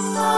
Oh